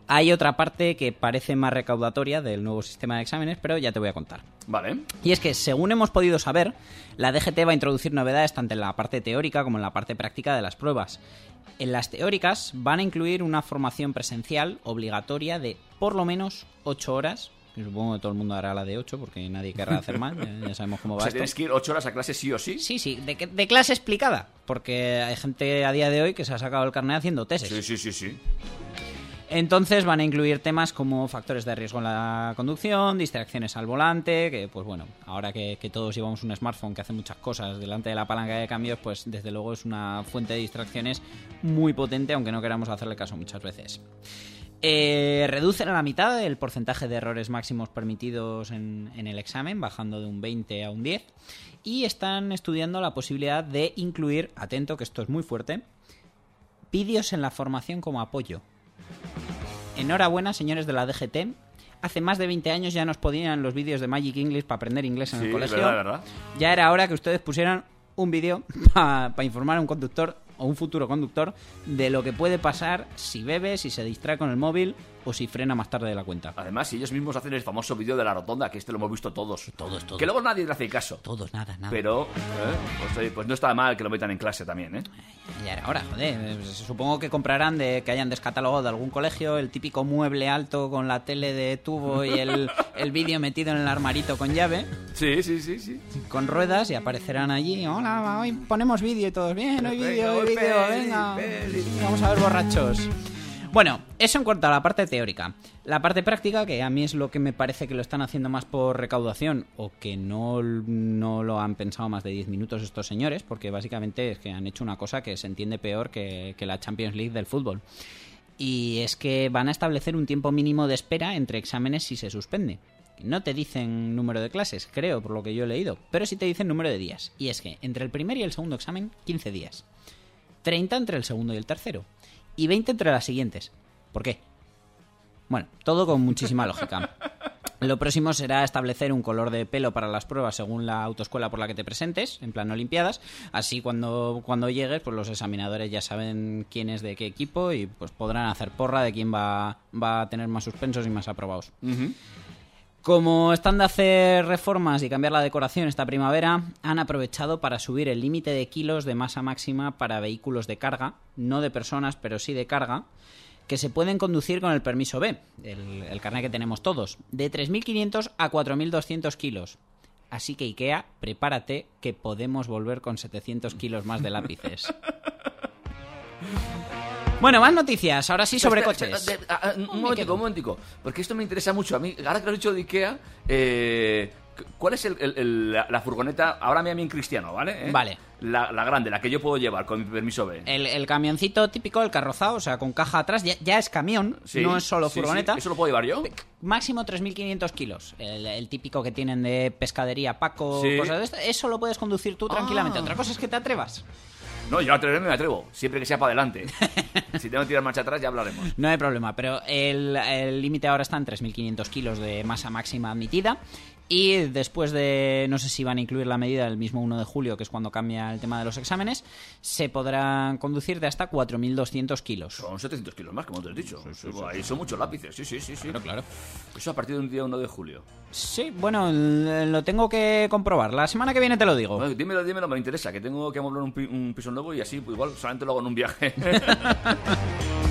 Hay otra parte que parece más recaudatoria del nuevo sistema de exámenes, pero ya te voy a contar. Vale. Y es que, según hemos podido saber, la DGT va a introducir novedades tanto en la parte teórica como en la parte práctica de las pruebas. En las teóricas van a incluir una formación presencial obligatoria de por lo menos 8 horas. supongo que todo el mundo hará la de 8 porque nadie querrá hacer más. Ya, sabemos cómo O va sea, esto. tienes que ir ocho horas a clase sí o sí. Sí, sí, de, de clase explicada. Porque hay gente a día de hoy que se ha sacado el carnet haciendo tesis. Sí, sí, sí, sí. Entonces van a incluir temas como factores de riesgo en la conducción, distracciones al volante, que pues bueno, ahora que, todos llevamos un smartphone que hace muchas cosas delante de la palanca de cambios, pues desde luego es una fuente de distracciones muy potente, aunque no queramos hacerle caso muchas veces. Eh, reducen a la mitad el porcentaje de errores máximos permitidos en, en el examen, bajando de un 20 a un 10. Y están estudiando la posibilidad de incluir, atento que esto es muy fuerte, vídeos en la formación como apoyo. Enhorabuena, señores de la DGT. Hace más de 20 años ya nos podían los vídeos de Magic English para aprender inglés en Sí, el colegio. verdad, verdad. Ya era hora que ustedes pusieran un vídeo para informar a un conductor o un futuro conductor de lo que puede pasar si bebe, si se distrae con el móvil o si frena más tarde de la cuenta. Además, si ellos mismos hacen el famoso vídeo de la rotonda, que este lo hemos visto todos. Todos, todos. Que luego nadie le hace caso. Todos, nada, nada. Pero, ¿eh? pues, pues no está mal que lo metan en clase también, ¿eh? Ya era hora, joder. eh, Supongo que comprarán de que hayan descatalogado de algún colegio el típico mueble alto con la tele de tubo y el, el vídeo metido en el armarito con llave, Sí, sí, sí, sí. con ruedas y aparecerán allí. Hola, hoy ponemos vídeo y todos bien, hoy vídeo, hoy vídeo, peli, venga. peli. Vamos a ver borrachos. Bueno, eso en cuanto a la parte teórica. La parte práctica, que a mí es lo que me parece que lo están haciendo más por recaudación o que no, no lo han pensado más de 10 minutos estos señores, porque básicamente es que han hecho una cosa que se entiende peor que, que la Champions League del fútbol. Y es que van a establecer un tiempo mínimo de espera entre exámenes si se suspende. No te dicen número de clases, creo, por lo que yo he leído, pero sí te dicen número de días. Y es que entre el primer y el segundo examen, 15 días. 30 entre el segundo y el tercero. Y 20 entre las siguientes. ¿Por qué? Bueno, todo con muchísima lógica. Lo próximo será establecer un color de pelo para las pruebas según la autoescuela por la que te presentes, en plan Olimpiadas. Así cuando, cuando llegues, pues los examinadores ya saben quién es de qué equipo y pues podrán hacer porra de quién va, va a tener más suspensos y más aprobados. Como están de hacer reformas y cambiar la decoración esta primavera, han aprovechado para subir el límite de kilos de masa máxima para vehículos de carga, no de personas, pero sí de carga, que se pueden conducir con el permiso B, el, el carnet que tenemos todos, de 3.500 a 4.200 kilos. Así que IKEA, prepárate que podemos volver con 700 kilos más de lápices. Bueno, más noticias, ahora sí sobre Espera, coches. espera, espera, ah, ah, un me momentico, un momentico. Porque esto me interesa mucho. A mí, ahora que lo he dicho de Ikea, eh, ¿cuál es el- el- el- la, la furgoneta? Ahora me a en cristiano, ¿vale? ¿Eh? Vale. La, la grande, la que yo puedo llevar con mi permiso B. El, el camioncito típico, el carrozado, o sea, con caja atrás, ya, ya es camión, Sí, no es solo sí, furgoneta. sí. ¿Eso lo puedo llevar yo? Máximo 3.500 kilos. El, el típico que tienen de pescadería Paco, Sí. cosas de esto. Eso lo puedes conducir tú tranquilamente. Ah. Otra cosa es que te atrevas. No, yo a atreverme me atrevo. Siempre que sea para adelante. si tengo que tirar marcha atrás, ya hablaremos. No hay problema, pero el el límite ahora está en 3.500 kilos de masa máxima admitida. Y después de, no sé si van a incluir la medida del mismo 1 de julio, que es cuando cambia el tema de los exámenes, se podrán conducir de hasta 4.200 kilos. Son 700 kilos más, como te he dicho. Ahí son muchos lápices, sí, sí, sí. sí. Claro, claro. Eso a partir de un día 1 de julio. Sí, bueno, lo tengo que comprobar. La semana que viene te lo digo. Bueno, dímelo, dímelo, me interesa, que tengo que amoblar un, pi- un piso nuevo y así, pues igual, solamente lo hago en un viaje.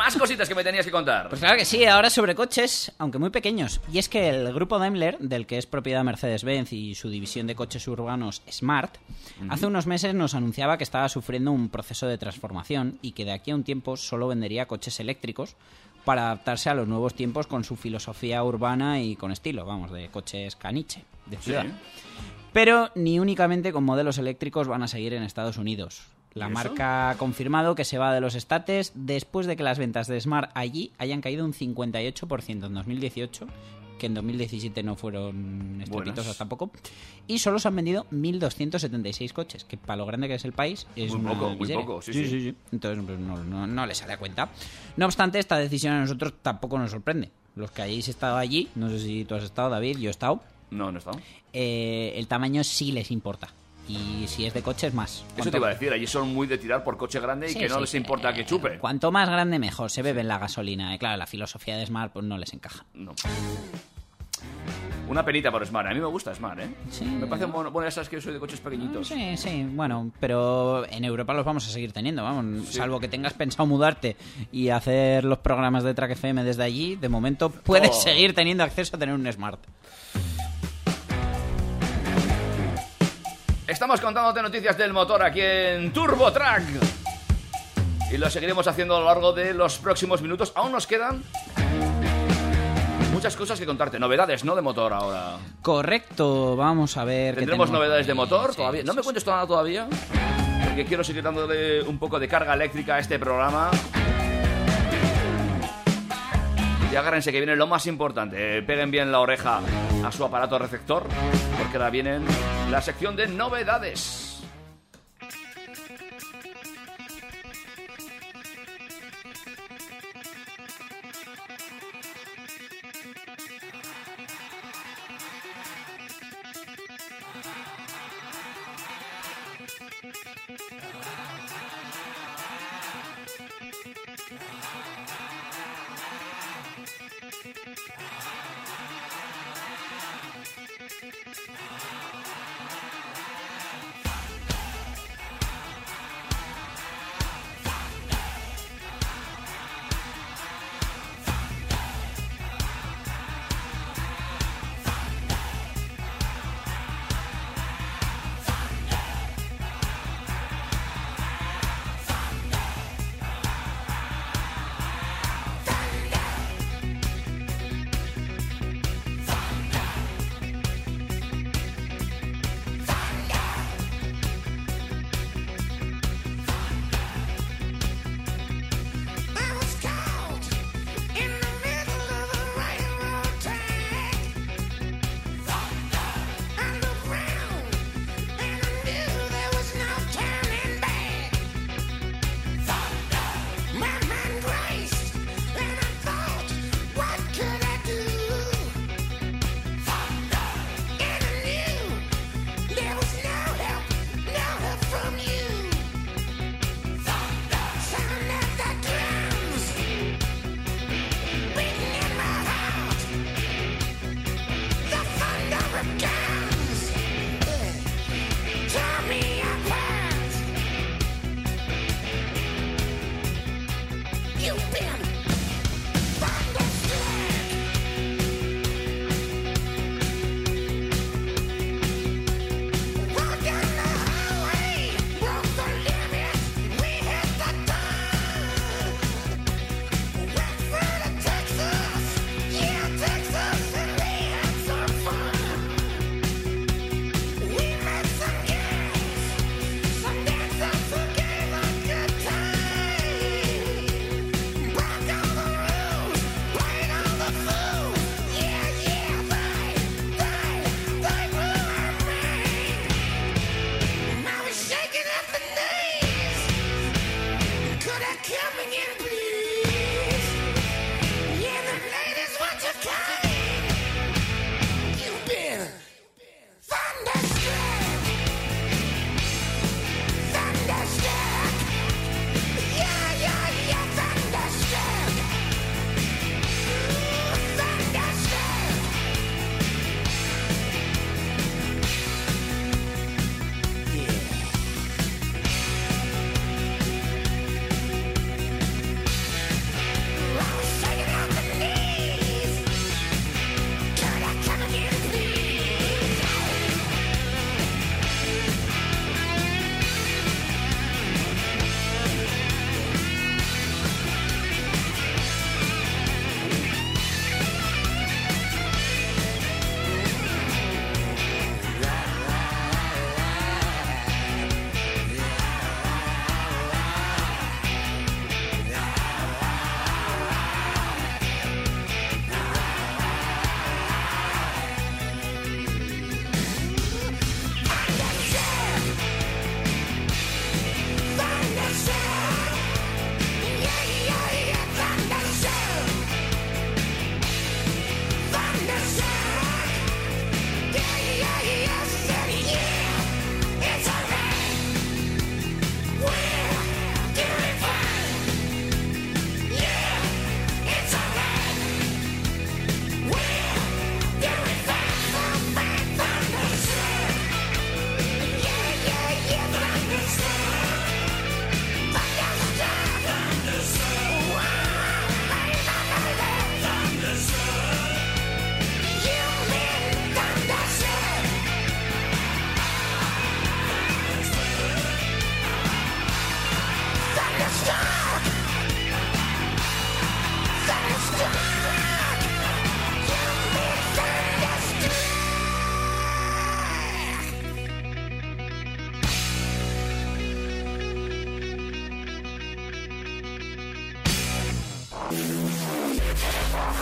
Más cositas que me tenías que contar. Pues claro que sí, ahora sobre coches, aunque muy pequeños. Y es que el grupo Daimler, del que es propiedad Mercedes-Benz y su división de coches urbanos Smart, hace unos meses nos anunciaba que estaba sufriendo un proceso de transformación y que de aquí a un tiempo solo vendería coches eléctricos para adaptarse a los nuevos tiempos con su filosofía urbana y con estilo, vamos, de coches caniche, de Sí. ciudad. Pero ni únicamente con modelos eléctricos van a seguir en Estados Unidos. La marca ha confirmado que se va de los estates después de que las ventas de Smart allí hayan caído un 58% en 2018, que en 2017 no fueron estrepitosas tampoco, y solo se han vendido 1.276 coches, que para lo grande que es el país es Muy poco, muy poco, sí, sí. Entonces pues, no, no, no le sale a cuenta. No obstante, esta decisión a nosotros tampoco nos sorprende. Los que hayáis estado allí, no sé si tú has estado, David, yo he estado, No, no está. eh, el tamaño sí les importa. Y si es de coches, más. Eso Cuanto- te iba a decir, allí son muy de tirar por coche grande y Sí, que no sí, les importa eh, que chupe. Cuanto más grande, mejor. Se beben la gasolina. Y claro, la filosofía de Smart pues, no les encaja. No. Una penita por Smart. A mí me gusta Smart, ¿eh? Sí. Me parece bueno, sabes que yo soy de coches pequeñitos. Sí, sí, bueno, pero en Europa los vamos a seguir teniendo, vamos. Salvo que tengas pensado mudarte y hacer los programas de Track FM desde allí, de momento puedes Oh. seguir teniendo acceso a tener un Smart. Estamos contándote noticias del motor aquí en Turbo Track. Y lo seguiremos haciendo a lo largo de los próximos minutos. Aún nos quedan muchas cosas que contarte. Novedades, ¿no? De motor ahora. Correcto, vamos a ver. ¿Tendremos novedades de motor Sí, todavía? No me cuentes nada todavía. Porque quiero seguir dándole un poco de carga eléctrica a este programa. Y agárrense que viene lo más importante. Eh, Peguen bien la oreja a su aparato receptor. Porque ahora vienen la sección de novedades.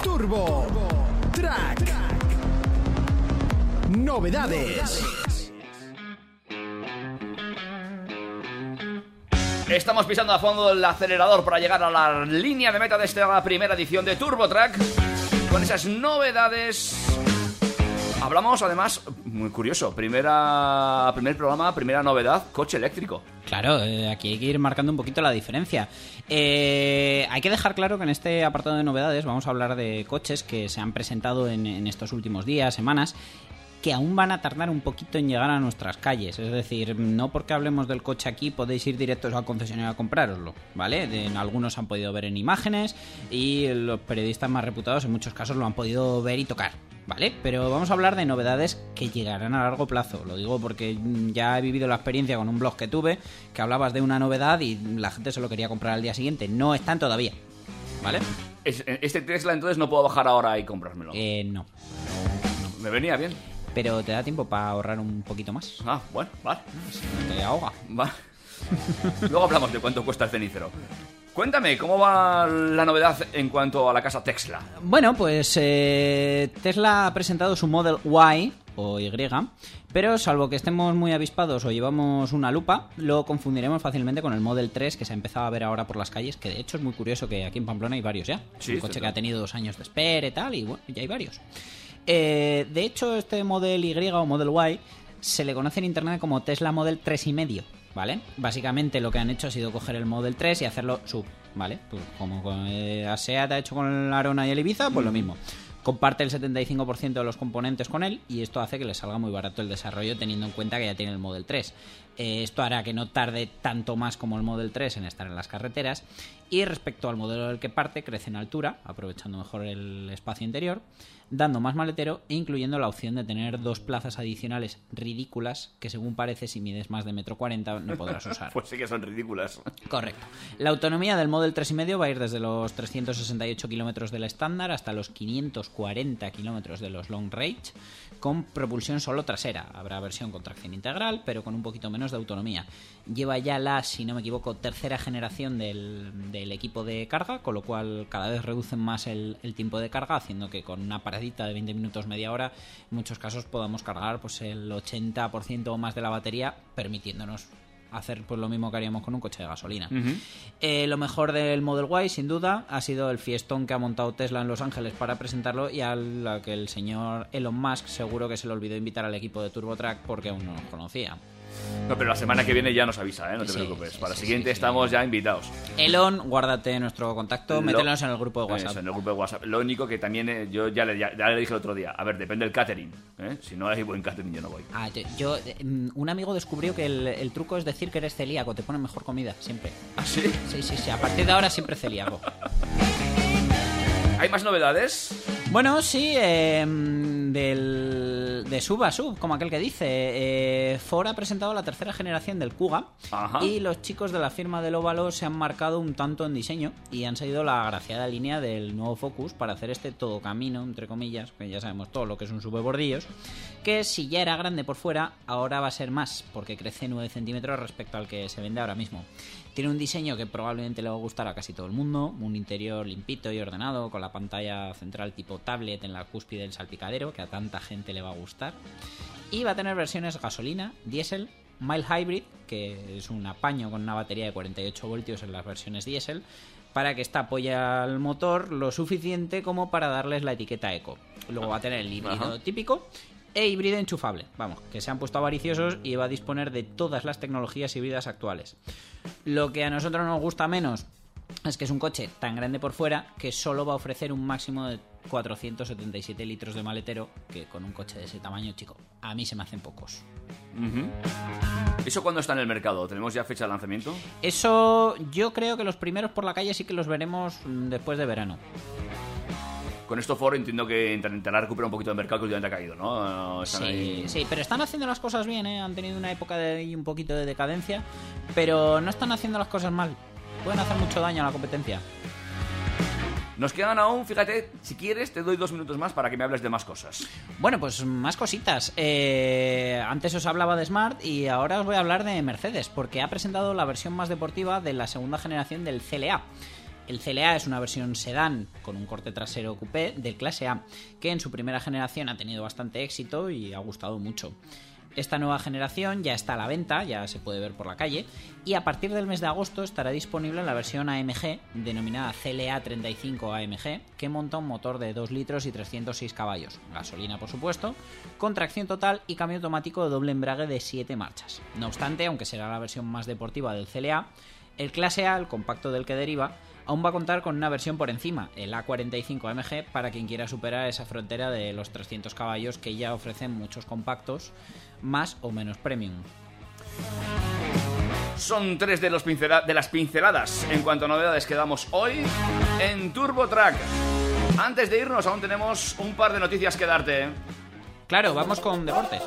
Turbo Track. Novedades. Estamos pisando a fondo el acelerador para llegar a la línea de meta de esta primera edición de Turbo Track con esas novedades. Hablamos además, muy curioso, primera, primer programa, primera novedad, coche eléctrico. Claro, eh, aquí hay que ir marcando un poquito la diferencia. Eh, hay que dejar claro que en este apartado de novedades vamos a hablar de coches que se han presentado en, en estos últimos días, semanas, que aún van a tardar un poquito en llegar a nuestras calles. Es decir, no porque hablemos del coche aquí podéis ir directos al concesionario a comprároslo, ¿vale? En algunos han podido ver en imágenes y los periodistas más reputados en muchos casos lo han podido ver y tocar, ¿vale? Pero vamos a hablar de novedades que llegarán a largo plazo. Lo digo porque ya he vivido la experiencia con un blog que tuve que hablabas de una novedad y la gente se lo quería comprar al día siguiente. No están todavía, ¿vale? Es- Este Tesla entonces no puedo bajar ahora y comprármelo. Eh, no. Me venía bien. Pero te da tiempo para ahorrar un poquito más. Ah, bueno, vale. No te ahoga. Va. Luego hablamos de cuánto cuesta el cenicero. Cuéntame, ¿cómo va la novedad en cuanto a la casa Tesla? Bueno, pues eh, Tesla ha presentado su Model Y o Y, pero salvo que estemos muy avispados o llevamos una lupa, lo confundiremos fácilmente con el Model 3 que se ha empezado a ver ahora por las calles, que de hecho es muy curioso que aquí en Pamplona hay varios ya. Sí, un coche que ha tenido dos años de espera y tal, y bueno, ya hay varios. Eh, de hecho, este Model Y o Model Y se le conoce en internet como Tesla Model 3 y medio, ¿vale? Básicamente lo que han hecho ha sido coger el Model 3 y hacerlo sub, ¿vale? Pues como con, eh, ha hecho con el Arona y el Ibiza, pues lo mismo. Comparte el 75% de los componentes con él y esto hace que le salga muy barato el desarrollo teniendo en cuenta que ya tiene el Model 3. Eh, esto hará que no tarde tanto más como el Model 3 en estar en las carreteras y respecto al modelo del que parte crece en altura, aprovechando mejor el espacio interior, dando más maletero e incluyendo la opción de tener dos plazas adicionales ridículas que según parece si mides más de metro 40 no podrás usar. Pues sí que son ridículas. Correcto. La autonomía del Model 3,5 va a ir desde los 368 kilómetros del estándar hasta los 540 kilómetros de los long range, con propulsión solo trasera. Habrá versión con tracción integral, pero con un poquito menos de autonomía. Lleva ya la, si no me equivoco, tercera generación del, del equipo de carga, con lo cual cada vez reducen más el, el tiempo de carga, haciendo que con una paradita de 20 minutos, media hora, en muchos casos podamos cargar pues el 80% o más de la batería, permitiéndonos hacer pues lo mismo que haríamos con un coche de gasolina. Eh, lo mejor del Model Y, sin duda, ha sido el fiestón que ha montado Tesla en Los Ángeles para presentarlo y a la que el señor Elon Musk seguro que se le olvidó invitar al equipo de TurboTrack porque aún no nos conocía. No, pero la semana que viene ya nos avisa, ¿eh? No te Sí, preocupes. sí, Para la siguiente sí, estamos ya invitados. Elon, guárdate nuestro contacto, Lo- mételos en el grupo de WhatsApp. Eso, en el grupo de WhatsApp. Lo único que también eh, yo ya le, ya, ya le dije el otro día. A ver, depende del catering. ¿eh? Si no hay buen catering, yo no voy. Ah, yo, yo, mm, un amigo descubrió que el, el truco es decir que eres celíaco, te ponen mejor comida, siempre. ¿Ah, sí? Sí, sí, sí, a partir de ahora siempre celíaco. ¿Hay más novedades? Bueno, sí, eh, del, de sub a sub, como aquel que dice. Eh, Ford ha presentado la tercera generación del Kuga Ajá. y los chicos de la firma del Óvalo se han marcado un tanto en diseño y han seguido la agraciada línea del nuevo Focus para hacer este todo camino, entre comillas, que ya sabemos todo lo que es un sub de bordillos, que si ya era grande por fuera, ahora va a ser más, porque crece 9 centímetros respecto al que se vende ahora mismo. Tiene un diseño que probablemente le va a gustar a casi todo el mundo, un interior limpito y ordenado, con la pantalla central tipo tablet en la cúspide del salpicadero, que a tanta gente le va a gustar. Y va a tener versiones gasolina, diésel, mild hybrid, que es un apaño con una batería de 48 voltios en las versiones diésel, para que esta apoye al motor lo suficiente como para darles la etiqueta eco. Luego va a tener el híbrido Ajá. típico e híbrido enchufable. Vamos, que se han puesto avariciosos y va a disponer de todas las tecnologías híbridas actuales. Lo que a nosotros nos gusta menos es que es un coche tan grande por fuera que solo va a ofrecer un máximo de 477 litros de maletero, que con un coche de ese tamaño, chico, a mí se me hacen pocos. ¿Eso cuándo está en el mercado? ¿Tenemos ya fecha de lanzamiento? Eso yo creo que los primeros por la calle sí que los veremos mm, después de verano. Con esto Ford entiendo que intentará recuperar un poquito de mercado que últimamente ha caído, ¿no? Están Sí, ahí- sí, pero están haciendo las cosas bien, ¿eh? Han tenido una época de un poquito de decadencia, pero no están haciendo las cosas mal. Pueden hacer mucho daño a la competencia. Nos quedan aún, fíjate, si quieres te doy dos minutos más para que me hables de más cosas. Bueno, pues más cositas. Eh, antes os hablaba de Smart y ahora os voy a hablar de Mercedes, porque ha presentado la versión más deportiva de la segunda generación del CLA. El CLA es una versión sedán con un corte trasero coupé del clase A, que en su primera generación ha tenido bastante éxito y ha gustado mucho. Esta nueva generación ya está a la venta, ya se puede ver por la calle, y a partir del mes de agosto estará disponible la versión AMG, denominada CLA 35 AMG, que monta un motor de 2 litros y 306 caballos, gasolina por supuesto, con tracción total y cambio automático de doble embrague de 7 marchas. No obstante, aunque será la versión más deportiva del CLA, el clase A, el compacto del que deriva, aún va a contar con una versión por encima, el A45 AMG, para quien quiera superar esa frontera de los 300 caballos que ya ofrecen muchos compactos, más o menos premium. Son tres de, los pincela- de las pinceladas en cuanto a novedades que damos hoy en Turbo Track. Antes de irnos, aún tenemos un par de noticias que darte. ¿eh? Claro, vamos con deportes.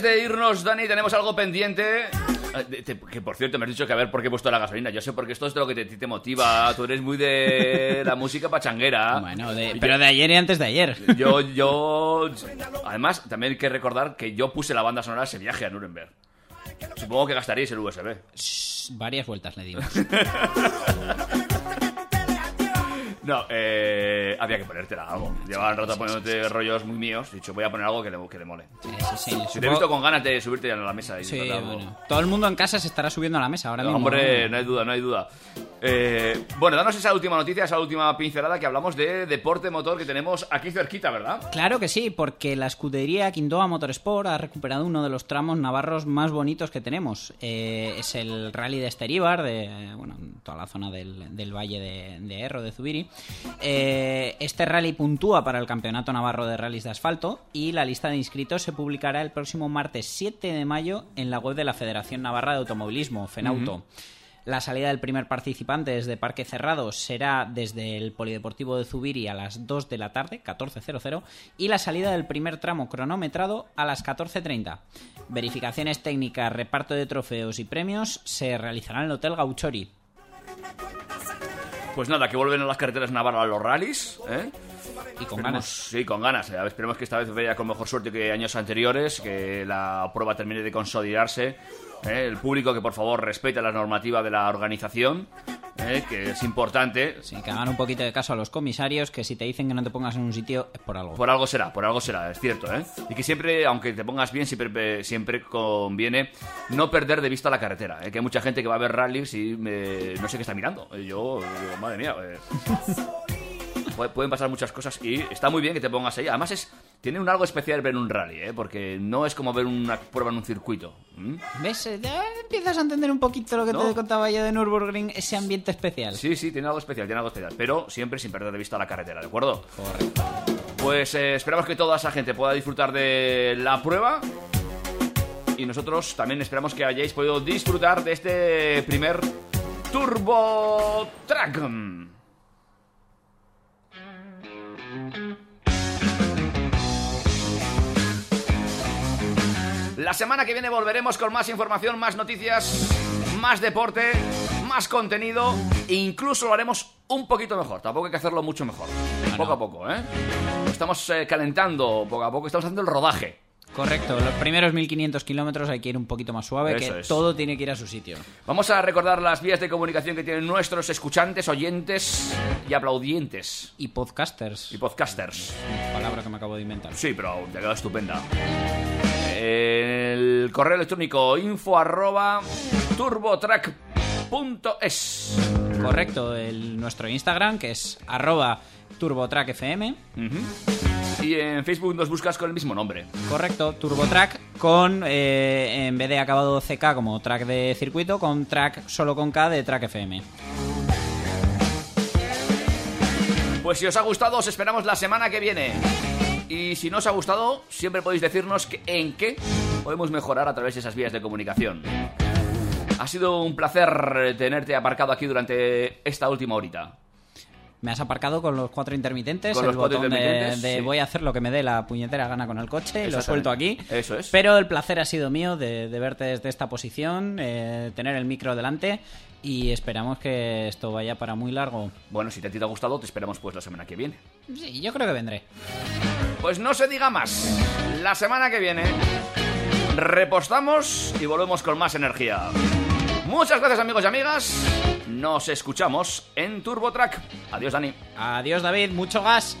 Antes de irnos, Dani, tenemos algo pendiente. Te- Que por cierto, me has dicho que a ver por qué he puesto la gasolina. Yo sé porque esto es de lo que te, te motiva. Tú eres muy de la música pachanguera. Bueno, de- pero de ayer y antes de ayer. Yo, yo. Además, también hay que recordar que yo puse la banda sonora de ese viaje a Nuremberg. Supongo que gastaríais el USB. Shh, Varias vueltas le dimos. No, eh, había que ponértela algo. Llevaban rato poniéndote rollos muy míos. Dicho, voy a poner algo que le, que le mole. Sí. Si te he visto con ganas de subirte ya a la mesa y Sí, disfrutar algo. bueno. Todo el mundo en casa se estará subiendo a la mesa ahora mismo. Hombre, no hay duda, no hay duda. Eh, bueno, danos esa última noticia, esa última pincelada que hablamos de deporte motor que tenemos aquí cerquita, ¿verdad? Claro que sí, porque la escudería Quindoa Motorsport ha recuperado uno de los tramos navarros más bonitos que tenemos. Eh, es el rally de Esteríbar, de bueno, toda la zona del, del valle de, de Erro, de Zubiri. Eh, este rally puntúa para el Campeonato Navarro de Rallys de Asfalto y la lista de inscritos se publicará el próximo martes 7 de mayo en la web de la Federación Navarra de Automovilismo, FENAUTO. La salida del primer participante desde Parque Cerrado será desde el Polideportivo de Zubiri a las 2 de la tarde, 14.00, y la salida del primer tramo cronometrado a las 14.30. Verificaciones técnicas, reparto de trofeos y premios se realizarán en el Hotel Gauchori. Pues nada, que vuelven a las carreteras navarras los rallies, ¿eh? Y con Esperemos- ganas. Sí, con ganas. eh. A ver, Esperemos que esta vez vaya con mejor suerte que años anteriores, que la prueba termine de consolidarse. ¿eh? El público que por favor respete la normativa de la organización, ¿eh? que es importante. Sí, que hagan un poquito de caso a los comisarios, que si te dicen que no te pongas en un sitio es por algo. Por algo será, por algo será, es cierto, ¿eh? Y que siempre, aunque te pongas bien, siempre, siempre conviene no perder de vista la carretera, ¿eh? Que hay mucha gente que va a ver rallies y eh, no sé qué está mirando. Eh, Yo, digo, madre mía, eh, pueden pasar muchas cosas y está muy bien que te pongas ahí. Además, es tiene un algo especial ver un rally, ¿eh? Porque no es como ver una prueba en un circuito. ¿m? ¿Ves? Eh, ya empiezas a entender un poquito lo que No. te contaba yo de Nürburgring, ese ambiente especial. Sí, sí, tiene algo especial, tiene algo especial, pero siempre sin perder de vista la carretera, ¿de acuerdo? Pues eh, esperamos que toda esa gente pueda disfrutar de la prueba. Y nosotros también esperamos que hayáis podido disfrutar de este primer Turbo Track. La semana que viene volveremos con más información, más noticias, más deporte más contenido e incluso lo haremos un poquito mejor. Tampoco hay que hacerlo mucho mejor. Poco a poco, ¿eh? Estamos eh, calentando poco a poco, estamos haciendo el rodaje. Correcto, los primeros 1500 kilómetros hay que ir un poquito más suave, Eso que es. todo tiene que ir a su sitio. Vamos a recordar las vías de comunicación que tienen nuestros escuchantes, oyentes y aplaudientes. Y podcasters, Y podcasters. palabra que me acabo de inventar. Sí, pero te queda estupenda. El correo electrónico info arroba turbotrack.es. Correcto, el, nuestro Instagram, que es arroba turbotrackfm. Y en Facebook nos buscas con el mismo nombre. Correcto, turbotrack con, eh, en vez de acabado CK como track de circuito, con track solo con K de track FM. Pues si os ha gustado, os esperamos la semana que viene. Y si no os ha gustado, siempre podéis decirnos que- en qué podemos mejorar a través de esas vías de comunicación. Ha sido un placer tenerte aparcado aquí durante esta última horita. Me has aparcado con los cuatro intermitentes, Con el los botón de- intermitentes, de, sí. voy a hacer lo que me dé la puñetera gana con el coche y lo suelto aquí. Eso es. Pero el placer ha sido mío de, de verte desde esta posición, eh, tener el micro delante y esperamos que esto vaya para muy largo. Bueno, si te, te ha gustado, te esperamos pues la semana que viene. Sí, yo creo que vendré. Pues no se diga más. La semana que viene repostamos y volvemos con más energía. Muchas gracias amigos y amigas. Nos escuchamos en TurboTrack. Adiós Dani. Adiós David, mucho gas.